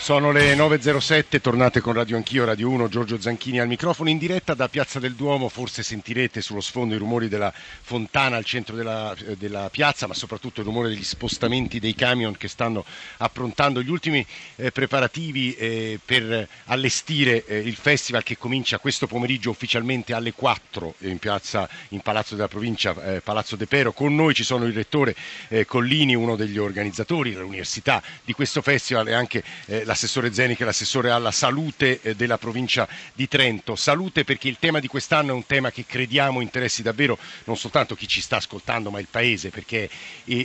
Sono le 9.07, tornate con Radio Anch'io, Radio 1, Giorgio Zanchini al microfono in diretta da Piazza del Duomo, forse sentirete sullo sfondo i rumori della fontana al centro della, eh, della piazza, ma soprattutto il rumore degli spostamenti dei camion che stanno approntando gli ultimi eh, preparativi eh, per allestire eh, il festival che comincia questo pomeriggio ufficialmente alle 4 in, piazza, in Palazzo della Provincia, eh, Palazzo De Pero. Con noi ci sono il rettore eh, Collini, uno degli organizzatori dell'università di questo festival e anche l'assessore Zeni che è l'assessore alla salute eh, della provincia di Trento. Salute perché il tema di quest'anno è un tema che crediamo interessi davvero non soltanto chi ci sta ascoltando ma il Paese perché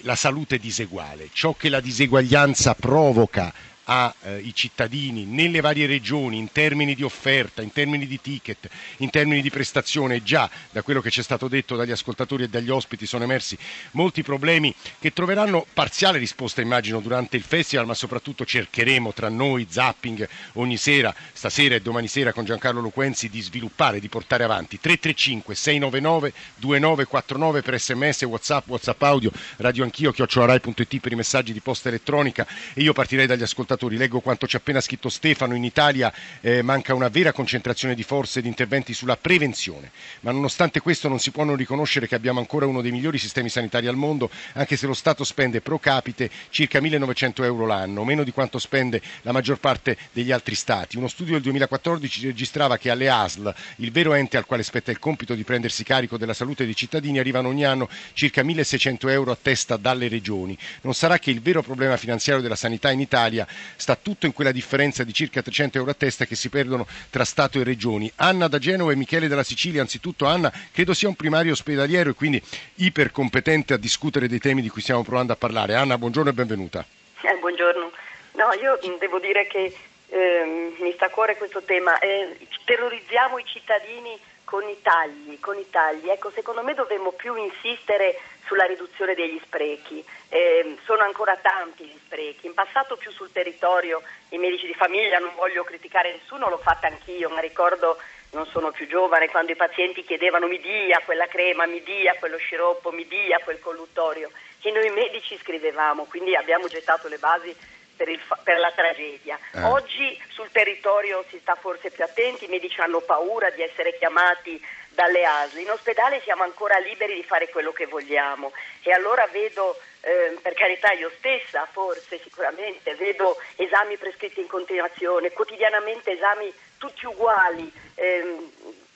la salute è diseguale. Ciò che la diseguaglianza provoca ai eh, cittadini nelle varie regioni in termini di offerta, in termini di ticket, in termini di prestazione. Già da quello che ci è stato detto dagli ascoltatori e dagli ospiti sono emersi molti problemi che troveranno parziale risposta immagino durante il festival, ma soprattutto cercheremo tra noi, zapping, ogni sera, stasera e domani sera con Giancarlo Loquenzi di sviluppare, di portare avanti. 335 699 2949 per sms, whatsapp, whatsapp audio, radio anch'io, chiocciolarai.it per i messaggi di posta elettronica e io partirei dagli ascoltatori ascoltatori. Leggo quanto ci ha appena scritto Stefano. In Italia eh, manca una vera concentrazione di forze e di interventi sulla prevenzione, ma nonostante questo non si può non riconoscere che abbiamo ancora uno dei migliori sistemi sanitari al mondo, anche se lo Stato spende pro capite circa 1.900 euro l'anno, meno di quanto spende la maggior parte degli altri Stati. Uno studio del 2014 registrava che alle ASL, il vero ente al quale spetta il compito di prendersi carico della salute dei cittadini, arrivano ogni anno circa 1.600 euro a testa dalle regioni. Non sarà che il vero problema finanziario della sanità in Italia sta tutto in quella differenza di circa 300 euro a testa che si perdono tra Stato e Regioni. Anna da Genova e Michele dalla Sicilia, anzitutto Anna, credo sia un primario ospedaliero e quindi ipercompetente a discutere dei temi di cui stiamo provando a parlare. Anna, buongiorno e benvenuta. Eh, buongiorno. No, io devo dire che eh, mi sta a cuore questo tema. Eh, terrorizziamo i cittadini con i tagli, con i tagli. Ecco, secondo me dovremmo più insistere sulla riduzione degli sprechi. Eh, sono ancora tanti gli sprechi. In passato più sul territorio i medici di famiglia, non voglio criticare nessuno, l'ho fatta anch'io, ma ricordo, non sono più giovane, quando i pazienti chiedevano mi dia quella crema, mi dia quello sciroppo, mi dia quel colluttorio, che noi medici scrivevamo, quindi abbiamo gettato le basi per, il, per, la tragedia. Eh. Oggi sul territorio si sta forse più attenti, i medici hanno paura di essere chiamati dalle ASL. In ospedale siamo ancora liberi di fare quello che vogliamo e allora vedo, eh, per carità io stessa forse sicuramente, vedo esami prescritti in continuazione, quotidianamente esami tutti uguali, ehm,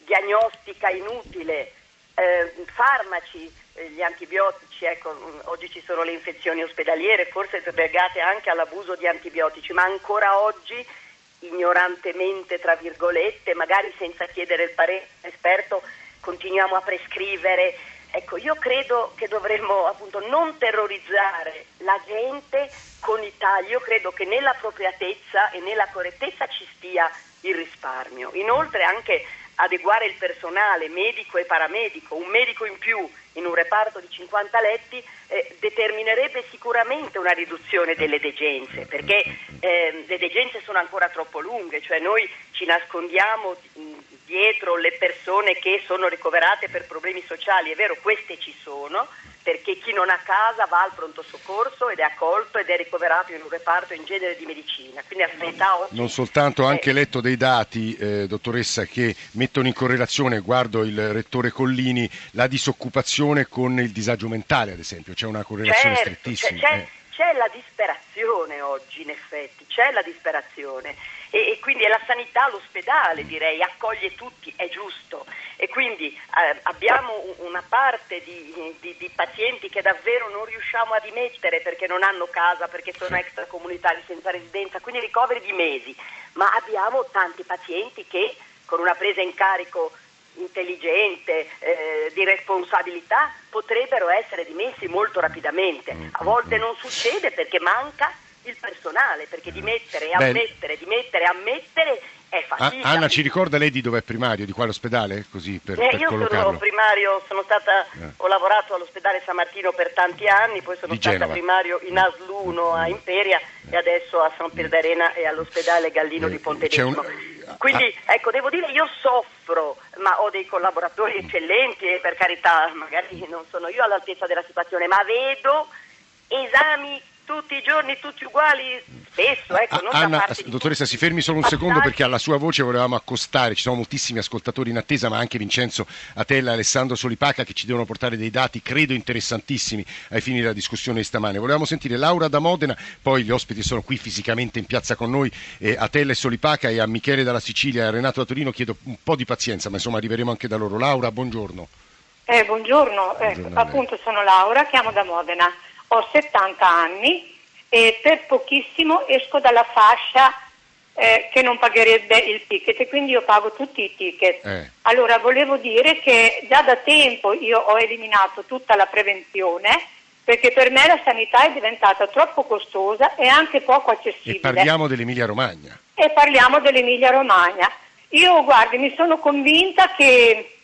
diagnostica inutile, eh, farmaci, eh, gli antibiotici, ecco, oggi ci sono le infezioni ospedaliere, forse legate anche all'abuso di antibiotici, ma ancora oggi ignorantemente, tra virgolette, magari senza chiedere il parere esperto, continuiamo a prescrivere. Ecco, io credo che dovremmo appunto non terrorizzare la gente con i tagli, io credo che nella appropriatezza e nella correttezza ci stia il risparmio. Inoltre anche adeguare il personale medico e paramedico, un medico in più in un reparto di 50 letti eh, determinerebbe sicuramente una riduzione delle degenze, perché eh, le degenze sono ancora troppo lunghe, cioè noi ci nascondiamo dietro le persone che sono ricoverate per problemi sociali, è vero, queste ci sono, perché chi non ha casa va al pronto soccorso ed è accolto ed è ricoverato in un reparto in genere di medicina. Quindi a età oggi, non soltanto, ho anche letto dei dati, eh, dottoressa, che mettono in correlazione, guardo il rettore Collini, la disoccupazione con il disagio mentale, ad esempio, c'è una correlazione certo, strettissima. C'è, c'è, eh. c'è la disperazione oggi, in effetti, c'è la disperazione e, e quindi è la sanità, l'ospedale direi, accoglie tutti, è giusto. E quindi eh, abbiamo una parte di, di, di, pazienti che davvero non riusciamo a dimettere perché non hanno casa, perché sono extracomunitari senza residenza, quindi ricoveri di mesi, ma abbiamo tanti pazienti che con una presa in carico intelligente, eh, di responsabilità, potrebbero essere dimessi molto rapidamente. A volte non succede perché manca il personale, perché dimettere, ammettere, dimettere, ammettere è fatica. Anna ci ricorda lei di dove è primario, di quale ospedale? Così per, eh, per io collocarlo. sono primario, sono stata, eh. ho lavorato all'ospedale San Martino per tanti anni, poi sono di stata Genova. primario in Asluno a Imperia e adesso a San Pierdarena e all'ospedale Gallino Eh, di Pontedecimo. un- Quindi ecco, devo dire io soffro, ma ho dei collaboratori eccellenti e per carità magari non sono io all'altezza della situazione, ma vedo esami tutti i giorni, tutti uguali, spesso, ecco, non Anna, dottoressa, si fermi solo un secondo perché alla sua voce volevamo accostare, ci sono moltissimi ascoltatori in attesa, ma anche Vincenzo Atella e Alessandro Solipaca che ci devono portare dei dati, credo interessantissimi ai fini della discussione di stamane. Volevamo sentire Laura da Modena, poi gli ospiti sono qui fisicamente in piazza con noi, eh, Atella e Solipaca e a Michele dalla Sicilia e a Renato da Torino. Chiedo un po' di pazienza, ma insomma arriveremo anche da loro. Laura, buongiorno. Eh, buongiorno, ecco, appunto sono Laura, chiamo da Modena ho 70 anni e per pochissimo esco dalla fascia eh, che non pagherebbe il ticket e quindi io pago tutti i ticket. Eh. Allora volevo dire che già da tempo io ho eliminato tutta la prevenzione perché per me la sanità è diventata troppo costosa e anche poco accessibile. E parliamo dell'Emilia Romagna. E parliamo dell'Emilia Romagna. Io guardi, mi sono convinta che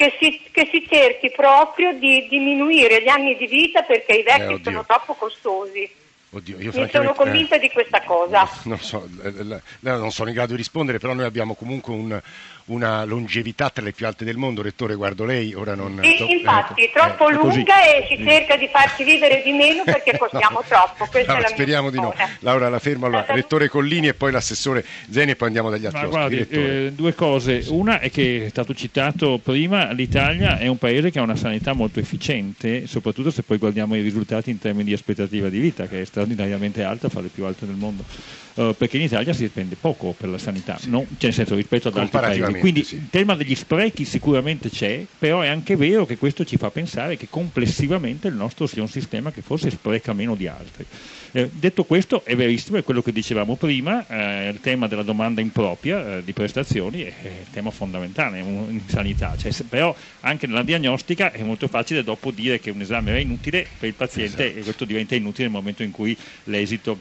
che si, che si, cerchi proprio di diminuire gli anni di vita perché i vecchi eh, sono troppo costosi. Oddio, io Mi sono convinta eh, di questa cosa. Non, so, non sono in grado di rispondere, però noi abbiamo comunque un, una longevità tra le più alte del mondo, Rettore, guardo lei, ora non... Sì, infatti, eh, troppo eh, lunga e si cerca di farci vivere di meno perché costiamo troppo, questa no, speriamo di no. Laura, la fermo, allora, Rettore Collini e poi l'assessore Zeni e poi andiamo dagli altri Ma guardi, eh, due cose, una è che è stato citato prima, l'Italia è un paese che ha una sanità molto efficiente, soprattutto se poi guardiamo i risultati in termini di aspettativa di vita, che è straordinariamente alta, fra le più alte del mondo. Uh, perché in Italia si spende poco per la sanità, sì. no? cioè nel senso rispetto ad altri paesi. Quindi sì. il tema degli sprechi sicuramente c'è, però è anche vero che questo ci fa pensare che complessivamente il nostro sia un sistema che forse spreca meno di altri. Eh, detto questo, è verissimo, è quello che dicevamo prima, eh, il tema della domanda impropria eh, di prestazioni è, è il tema fondamentale in sanità, cioè, se, però anche nella diagnostica è molto facile dopo dire che un esame era inutile per il paziente esatto. e questo diventa inutile nel momento in cui l'esito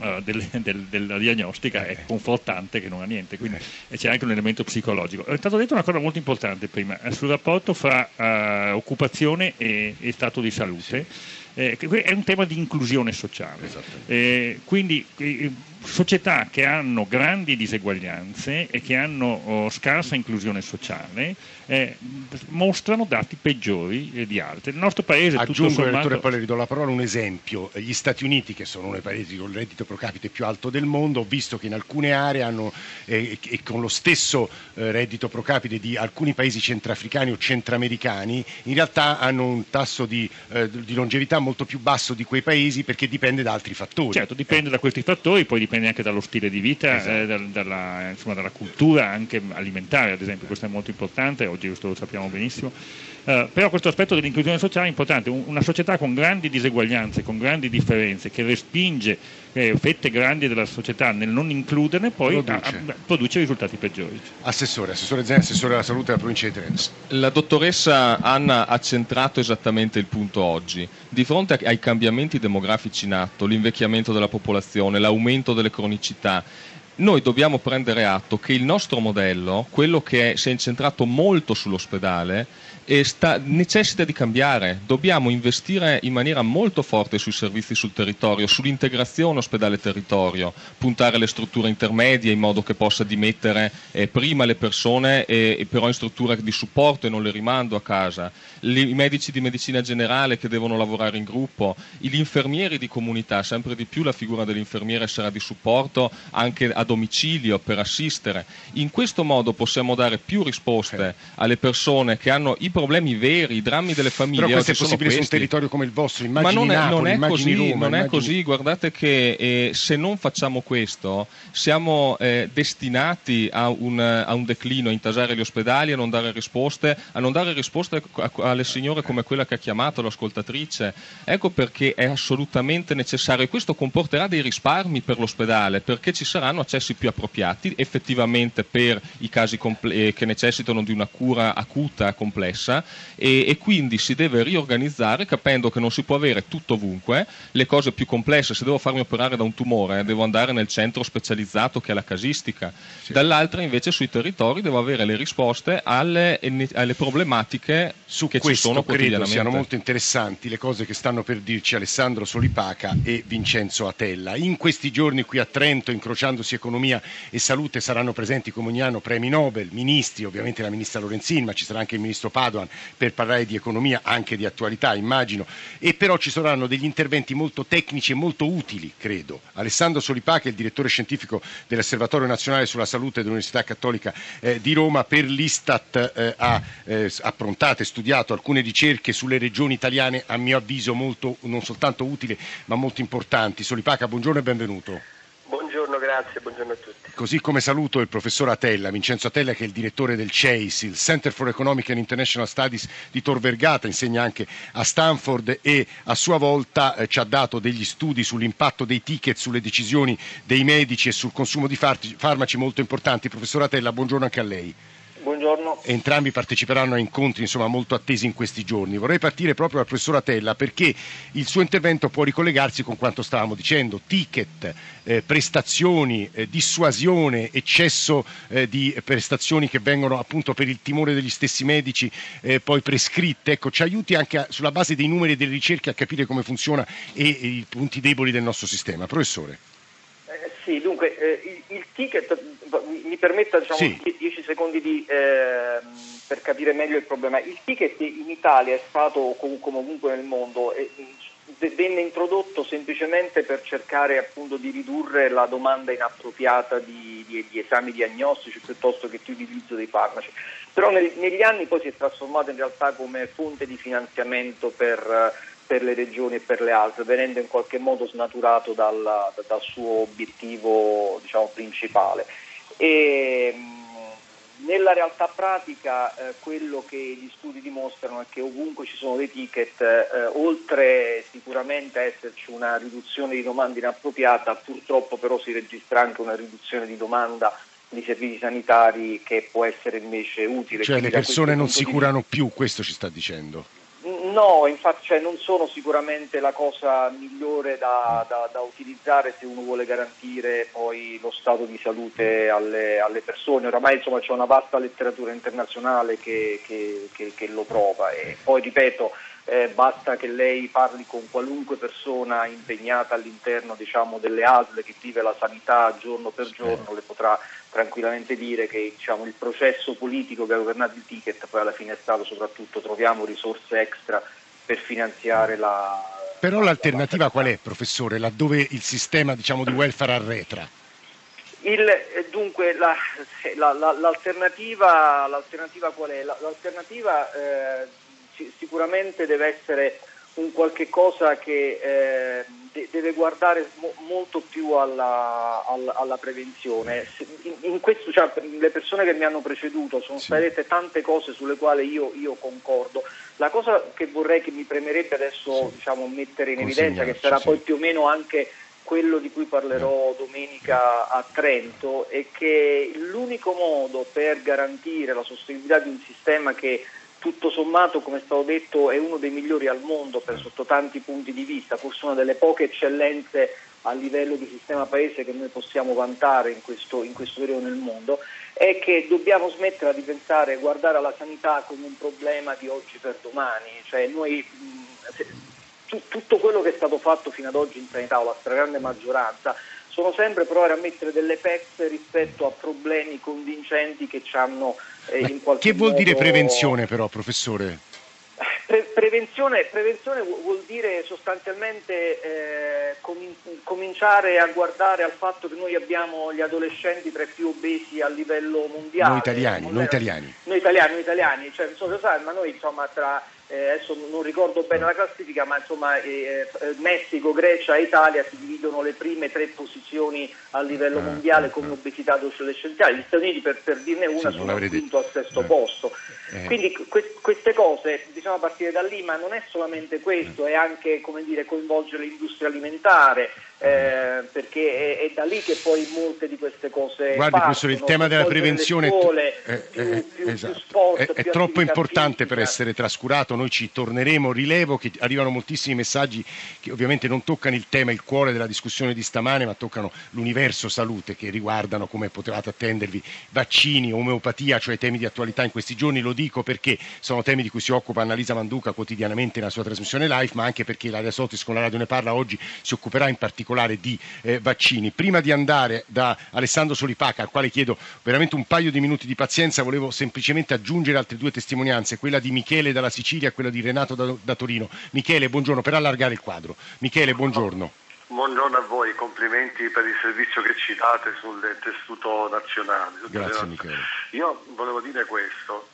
uh, del, del, della diagnostica è confortante che non ha niente, quindi c'è anche un elemento psicologico. È stato detto una cosa molto importante prima eh, sul rapporto fra uh, occupazione e, e, stato di salute. Sì. Eh, è un tema di inclusione sociale. Eh, quindi eh, società che hanno grandi diseguaglianze e che hanno oh, scarsa inclusione sociale eh, mostrano dati peggiori eh, di altri. Il nostro paese Aggiungo, tutto sommato... Rettore, poi le ridò la parola, un esempio. Gli Stati Uniti, che sono uno dei paesi con il reddito pro capite più alto del mondo, ho visto che in alcune aree hanno, eh, e con lo stesso eh, reddito pro capite di alcuni paesi centrafricani o centramericani, in realtà hanno un tasso di, eh, di longevità molto più basso di quei paesi perché dipende da altri fattori. Certo, dipende da questi fattori, poi dipende dipende anche dallo stile di vita, eh, esatto. eh, dal, dalla, insomma, dalla, cultura anche alimentare, ad esempio, questo è molto importante, oggi questo lo sappiamo benissimo. Uh, però questo aspetto dell'inclusione sociale è importante, una società con grandi diseguaglianze, con grandi differenze, che respinge eh, fette grandi della società nel non includerne, poi produce, a, a, produce risultati peggiori. Assessore, assessore Zen, assessore della salute della provincia di Trento. La dottoressa Anna ha centrato esattamente il punto oggi. Di fronte ai cambiamenti demografici in atto, l'invecchiamento della popolazione, l'aumento delle cronicità, noi dobbiamo prendere atto che il nostro modello, quello che è, si è incentrato molto sull'ospedale, sta, necessita di cambiare. Dobbiamo investire in maniera molto forte sui servizi sul territorio, sull'integrazione ospedale-territorio, puntare le strutture intermedie in modo che possa dimettere eh, prima le persone, eh, però in strutture di supporto e non le rimando a casa, I medici di medicina generale che devono lavorare in gruppo, gli infermieri di comunità, sempre di più la figura dell'infermiere sarà di supporto anche a domicilio per assistere. In questo modo possiamo dare più risposte alle persone che hanno i problemi veri, i drammi delle famiglie. Però questo è possibile su un territorio come il vostro, immagini Ma non è, Napoli, non è così, Roma, non immagini... è così, guardate che eh, se non facciamo questo siamo eh, destinati a un, a un, declino, a intasare gli ospedali, a non dare risposte, a non dare risposte alle signore come quella che ha chiamato l'ascoltatrice. Ecco perché è assolutamente necessario e questo comporterà dei risparmi per l'ospedale, perché ci saranno accessi più appropriati effettivamente per i casi comple- eh, che necessitano di una cura acuta complessa complessa e, e, quindi si deve riorganizzare capendo che non si può avere tutto ovunque, le cose più complesse, se devo farmi operare da un tumore devo andare nel centro specializzato che è la casistica, sì. dall'altra invece sui territori devo avere le risposte alle, alle problematiche Su che ci sono credo siano molto interessanti le cose che stanno per dirci Alessandro Solipaca e Vincenzo Atella. In questi giorni qui a Trento, incrociandosi con economia e salute saranno presenti come ogni anno premi Nobel, ministri, ovviamente la ministra Lorenzin, ma ci sarà anche il ministro Padoan per parlare di economia, anche di attualità immagino, e però ci saranno degli interventi molto tecnici e molto utili, credo. Alessandro Solipà, che è il direttore scientifico dell'Osservatorio Nazionale sulla Salute dell'Università Cattolica eh, di Roma, per l'Istat eh, ha eh, approntato e studiato alcune ricerche sulle regioni italiane, a mio avviso molto, non soltanto utili, ma molto importanti. Solipaca, buongiorno e benvenuto. Buongiorno, grazie, buongiorno a tutti. Così come saluto il professor Atella, Vincenzo Atella che è il direttore del CEIS, il Center for Economic and International Studies di Tor Vergata, insegna anche a Stanford e a sua volta eh, ci ha dato degli studi sull'impatto dei ticket sulle decisioni dei medici e sul consumo di farmaci molto importanti. Professor Atella, buongiorno anche a lei. Buongiorno. Entrambi parteciperanno a incontri insomma, molto attesi in questi giorni. Vorrei partire proprio dal professor Atella perché il suo intervento può ricollegarsi con quanto stavamo dicendo, ticket, eh, prestazioni, eh, dissuasione, eccesso eh, di prestazioni che vengono appunto per il timore degli stessi medici eh, poi prescritte. Ecco, ci aiuti anche a, sulla base dei numeri e delle ricerche a capire come funziona e, e i punti deboli del nostro sistema. Professore. Eh, sì, dunque il, il ticket mi permetta diciamo, sì. 10 secondi di, eh, per capire meglio il problema. Il ticket in Italia è stato, come ovunque nel mondo, eh, venne introdotto semplicemente per cercare appunto, di ridurre la domanda inappropriata di, di, di, esami diagnostici piuttosto che di utilizzo dei farmaci. Però nel, negli anni poi si è trasformato in realtà come fonte di finanziamento per, per le regioni e per le altre, venendo in qualche modo snaturato dal, dal suo obiettivo diciamo, principale. E, nella realtà pratica eh, quello che gli studi dimostrano è che ovunque ci sono dei ticket, eh, oltre sicuramente a esserci una riduzione di domanda inappropriata, purtroppo però si registra anche una riduzione di domanda di servizi sanitari che può essere invece utile. Cioè le persone non si curano più, questo ci sta dicendo. No, infatti cioè, non sono sicuramente la cosa migliore da, da, da, utilizzare se uno vuole garantire poi lo stato di salute alle, alle persone. Oramai insomma, c'è una vasta letteratura internazionale che, che, che, che lo prova e poi ripeto eh, basta che lei parli con qualunque persona impegnata all'interno diciamo, delle ASL che vive la sanità giorno per giorno, le potrà tranquillamente dire che diciamo, il processo politico che ha governato il ticket poi alla fine è stato soprattutto troviamo risorse extra per finanziare la... Però l'alternativa la qual è, professore, laddove il sistema diciamo, di welfare arretra? Il, eh, dunque la, la, l'alternativa, l'alternativa, qual è? L'alternativa eh, sicuramente deve essere un qualche cosa che eh, de- deve guardare mo- molto più alla, alla, alla prevenzione. In, in questo, cioè, le persone che mi hanno preceduto sono sì. state dette tante cose sulle quali io, io, concordo. La cosa che vorrei che mi premerebbe adesso sì. diciamo, mettere in evidenza, che sarà sì. poi più o meno anche quello di cui parlerò domenica a Trento, è che l'unico modo per garantire la sostenibilità di un sistema che tutto sommato, come è stato detto, è uno dei migliori al mondo per, sotto tanti punti di vista, forse una delle poche eccellenze a livello di sistema paese che noi possiamo vantare in questo, in questo periodo nel mondo, è che dobbiamo smettere di pensare e guardare alla sanità come un problema di oggi per domani. Cioè noi, tutto quello che è stato fatto fino ad oggi in sanità, o la stragrande maggioranza, sono sempre provare a mettere delle pezze rispetto a problemi convincenti che ci hanno Che vuol modo... dire prevenzione però, professore? Pre- prevenzione, prevenzione, vuol dire sostanzialmente eh, com- cominciare a guardare al fatto che noi abbiamo gli adolescenti tra i più obesi a livello mondiale. Noi italiani, noi italiani. Noi italiani, noi italiani, cioè, non so se sai, ma noi insomma tra eh, adesso non ricordo bene la classifica, ma insomma eh, eh, Messico, Grecia e Italia si dividono le prime tre posizioni a livello ah, mondiale come obesità adolescenziale. Gli Stati Uniti, per, per dirne una, sì, sono al quinto al sesto eh. posto. Eh. Quindi que- queste cose bisogna partire da lì, ma non è solamente questo, è anche dire, coinvolgere l'industria alimentare, eh, perché è, è, da lì che poi molte di queste cose Guardi professore, il tema della prevenzione scuole, è, più, più, esatto. più sport, è, troppo importante fisica. per essere trascurato, noi ci torneremo, rilevo che arrivano moltissimi messaggi che ovviamente non toccano il tema, il cuore della discussione di stamane, ma toccano l'universo salute che riguardano, come potevate attendervi, vaccini, omeopatia, cioè temi di attualità in questi giorni, lo dico perché sono temi di cui si occupa Annalisa Manduca quotidianamente nella sua trasmissione live, ma anche perché Ilaria Sotis con la radio ne parla oggi si occuperà in particolare particolare di eh, vaccini. Prima di andare da Alessandro Solipaca, al quale chiedo veramente un paio di minuti di pazienza, volevo semplicemente aggiungere altre due testimonianze, quella di Michele dalla Sicilia e quella di Renato da, da Torino. Michele, buongiorno, per allargare il quadro. Michele, buongiorno. Buongiorno a voi, complimenti per il servizio che ci date sul tessuto nazionale. Grazie Michele. Io volevo dire questo,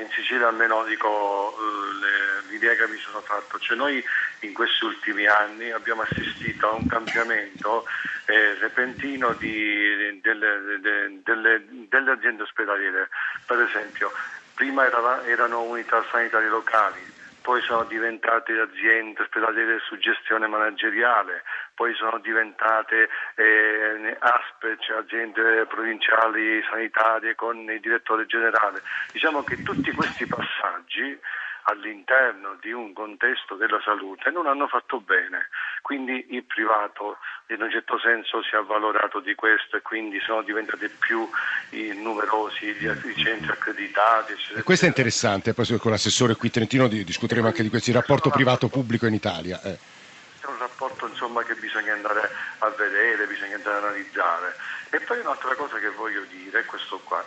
in Sicilia almeno dico eh, l'idea che mi sono fatto, cioè noi in questi ultimi anni abbiamo assistito a un cambiamento eh, repentino di, delle, de, delle, delle, aziende ospedaliere, per esempio prima era, erano unità sanitarie locali, poi sono diventate aziende ospedaliere su gestione manageriale, poi sono diventate eh, ASPE, cioè aziende provinciali sanitarie con il direttore generale. Diciamo che tutti questi passaggi all'interno di un contesto della salute non hanno fatto bene, quindi il privato in un certo senso si è avvalorato di questo e quindi sono diventati più numerosi gli centri accreditati. Eccetera, questo è interessante, poi con l'assessore qui Trentino discuteremo anche di questo rapporto privato-pubblico in Italia. Eh. È un rapporto insomma, che bisogna andare a vedere, bisogna andare a analizzare. E poi un'altra cosa che voglio dire è questo qua.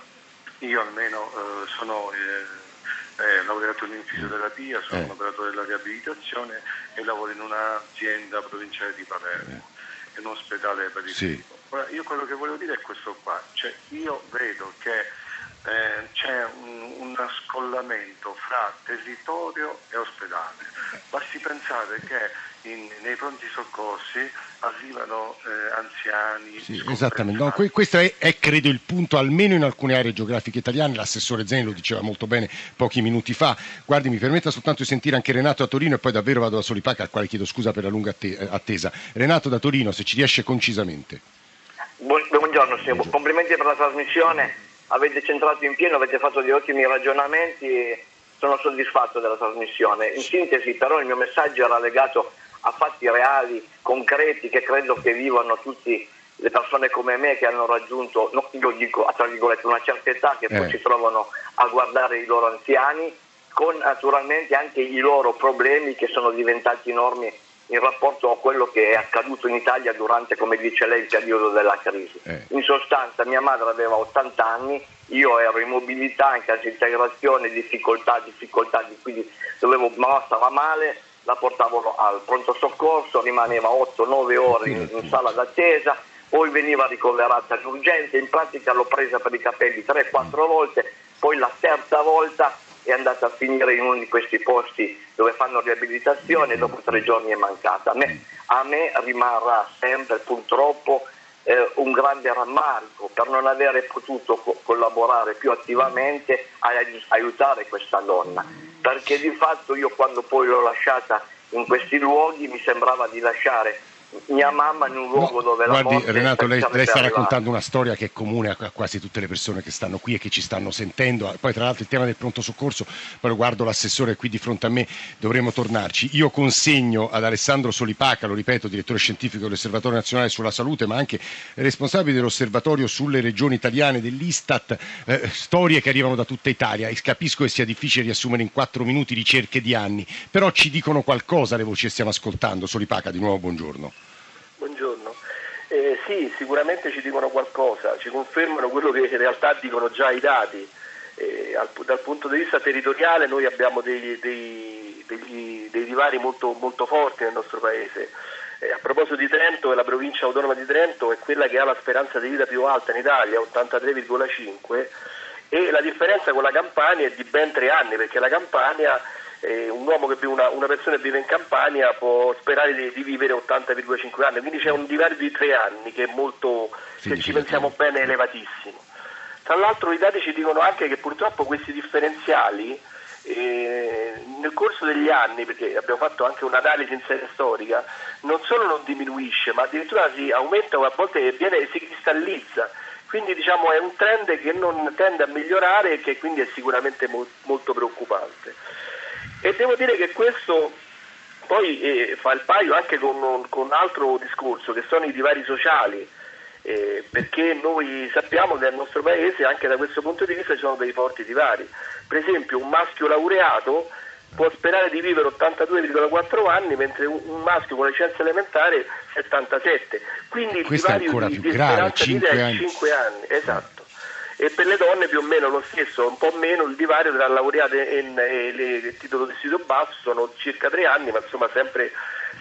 Io almeno eh, sono... Eh, eh, lavoratore in fisioterapia, sono eh. un operatore della riabilitazione e lavoro in un'azienda provinciale di Palermo, eh. in un ospedale per il sì. Ora, io quello che volevo dire è questo qua, cioè, io vedo che eh, c'è un, un scollamento fra territorio e ospedale. Basti pensare che in, nei pronti soccorsi arrivano eh, anziani. Sì, esattamente, no, questo è, è, credo il punto almeno in alcune aree geografiche italiane, l'assessore Zeni lo diceva molto bene pochi minuti fa. Guardi, mi permetta soltanto di sentire anche Renato da Torino e poi davvero vado da Solipaca al quale chiedo scusa per la lunga attesa. Renato da Torino, se ci riesce concisamente. Buongiorno, signor. complimenti per la trasmissione, avete centrato in pieno, avete fatto degli ottimi ragionamenti sono soddisfatto della trasmissione. In sintesi però il mio messaggio era legato a fatti reali, concreti, che credo che vivano tutte le persone come me che hanno raggiunto, no, io dico tra virgolette, una certa età, che poi eh. si trovano a guardare i loro anziani, con naturalmente anche i loro problemi che sono diventati enormi in rapporto a quello che è accaduto in Italia durante, come dice lei, il periodo della crisi. Eh. In sostanza mia madre aveva 80 anni, io ero in mobilità, in cassa integrazione, difficoltà, difficoltà, quindi dovevo, mamma stava male, la portavano al pronto soccorso, rimaneva 8-9 ore in, in sala d'attesa, poi veniva ricoverata in urgenza, in pratica l'ho presa per i capelli 3-4 volte, poi la terza volta è andata a finire in uno di questi posti dove fanno riabilitazione e dopo tre giorni è mancata. A me, a me rimarrà sempre purtroppo eh, un grande rammarico per non avere potuto co- collaborare più attivamente a aiutare questa donna, perché di fatto io quando poi l'ho lasciata in questi luoghi mi sembrava di lasciare mia mamma in un luogo no, dove guardi, la morte Renato, lei, lei sta raccontando una storia che è comune a, quasi tutte le persone che stanno qui e che ci stanno sentendo. Poi, tra l'altro, il tema del pronto soccorso, poi lo guardo l'assessore qui di fronte a me, dovremo tornarci. Io consegno ad Alessandro Solipaca, lo ripeto, direttore scientifico dell'Osservatorio Nazionale sulla Salute, ma anche responsabile dell'Osservatorio sulle regioni italiane dell'Istat, eh, storie che arrivano da tutta Italia. E capisco che sia difficile riassumere in quattro minuti ricerche di anni, però ci dicono qualcosa le voci che stiamo ascoltando. Solipaca, di nuovo. Buongiorno. Eh, sì, sicuramente ci dicono qualcosa, ci confermano quello che in realtà dicono già i dati. Eh, al, dal punto di vista territoriale noi abbiamo dei, dei, degli, dei divari molto, molto, forti nel nostro Paese. Eh, a proposito di Trento, la provincia autonoma di Trento è quella che ha la speranza di vita più alta in Italia, 83,5 e la differenza con la Campania è di ben tre anni perché la Campania eh, un uomo che vive una, una, persona che vive in Campania può sperare di, di vivere 80,5 anni, quindi c'è un divario di tre anni che è molto, sì, se ci pensiamo bene, elevatissimo. Tra l'altro i dati ci dicono anche che purtroppo questi differenziali eh, nel corso degli anni, perché abbiamo fatto anche un'analisi in serie storica, non solo non diminuisce, ma addirittura si aumenta o a volte viene, si cristallizza. Quindi diciamo è un trend che non tende a migliorare e che quindi è sicuramente mo- molto preoccupante. E devo dire che questo poi eh, fa il paio anche con, con, un altro discorso, che sono i divari sociali, eh, perché noi sappiamo che nel nostro paese anche da questo punto di vista ci sono dei forti divari. Per esempio un maschio laureato può sperare di vivere 82,4 anni, mentre un, maschio con licenza elementare 77. Quindi il Questo è divario ancora di, più di grave, speranza di vita 5 è anni. 5 anni, esatto. E per le donne più o meno lo stesso, un po' meno il divario tra laureate e il titolo di studio basso sono circa 3 anni, ma insomma sempre,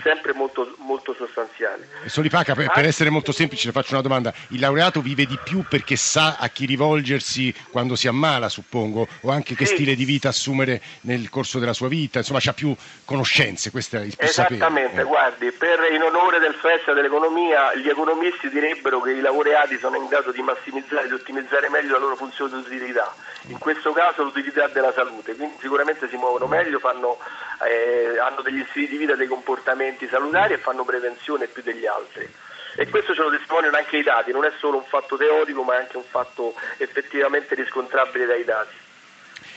sempre molto, molto sostanziali. Solipaca, per, Ah. per essere molto semplice, le faccio una domanda. Il laureato vive di più perché sa a chi rivolgersi quando si ammala, suppongo, o anche che Sì. stile di vita assumere nel corso della sua vita, insomma, ha più conoscenze, questo è il più. Esattamente, Eh. guardi, per, in onore del Festival dell'Economia gli economisti direbbero che i laureati sono in grado di massimizzare, di ottimizzare meglio la loro funzione di utilità, in questo caso l'utilità della salute, quindi sicuramente si muovono meglio, fanno, eh, hanno degli stili di vita, dei comportamenti salutari e fanno prevenzione più degli altri. E questo ce lo testimoniano anche i dati, non è solo un fatto teorico ma è anche un fatto effettivamente riscontrabile dai dati.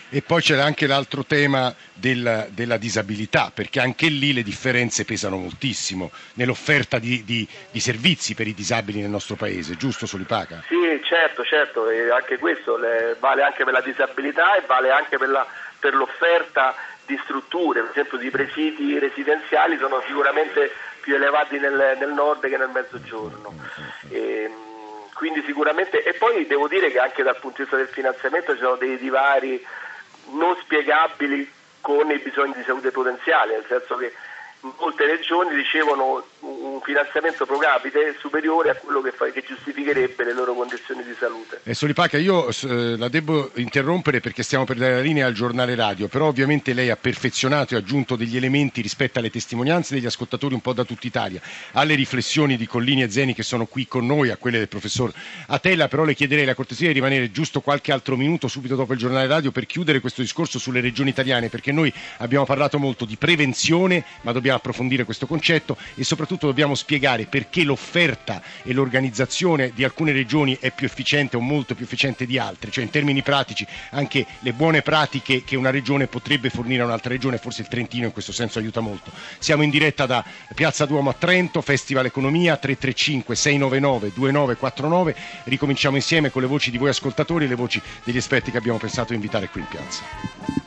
E poi c'è anche l'altro tema del- della disabilità, perché anche lì le differenze pesano moltissimo nell'offerta di, di- di servizi per i disabili nel nostro paese, giusto Solipaca? Sì, certo, certo, e anche questo le- vale anche per la disabilità e vale anche per, la- per l'offerta di strutture, per esempio di presidi residenziali sono sicuramente più elevati nel, nel nord che nel mezzogiorno. E, mh, quindi sicuramente, e poi devo dire che anche dal punto di vista del finanziamento ci sono dei divari non spiegabili con i bisogni di salute potenziali, nel senso che molte regioni ricevono un finanziamento pro capite superiore a quello che, fa- che giustificherebbe le loro condizioni di salute. E Solipaca, io eh, la devo interrompere perché stiamo per dare la linea al giornale radio, però ovviamente lei ha perfezionato e aggiunto degli elementi rispetto alle testimonianze degli ascoltatori un po' da tutta Italia, alle riflessioni di Collini e Zeni che sono qui con noi, a quelle del professor Atella, però le chiederei la cortesia di rimanere giusto qualche altro minuto subito dopo il giornale radio per chiudere questo discorso sulle regioni italiane, perché noi abbiamo parlato molto di prevenzione, ma dobbiamo approfondire questo concetto e soprattutto dobbiamo spiegare perché l'offerta e l'organizzazione di alcune regioni è più efficiente o molto più efficiente di altre, cioè in termini pratici anche le buone pratiche che una regione potrebbe fornire a un'altra regione, forse il Trentino in questo senso aiuta molto. Siamo in diretta da Piazza Duomo a Trento, Festival Economia 335 699 2949, ricominciamo insieme con le voci di voi ascoltatori e le voci degli esperti che abbiamo pensato di invitare qui in piazza.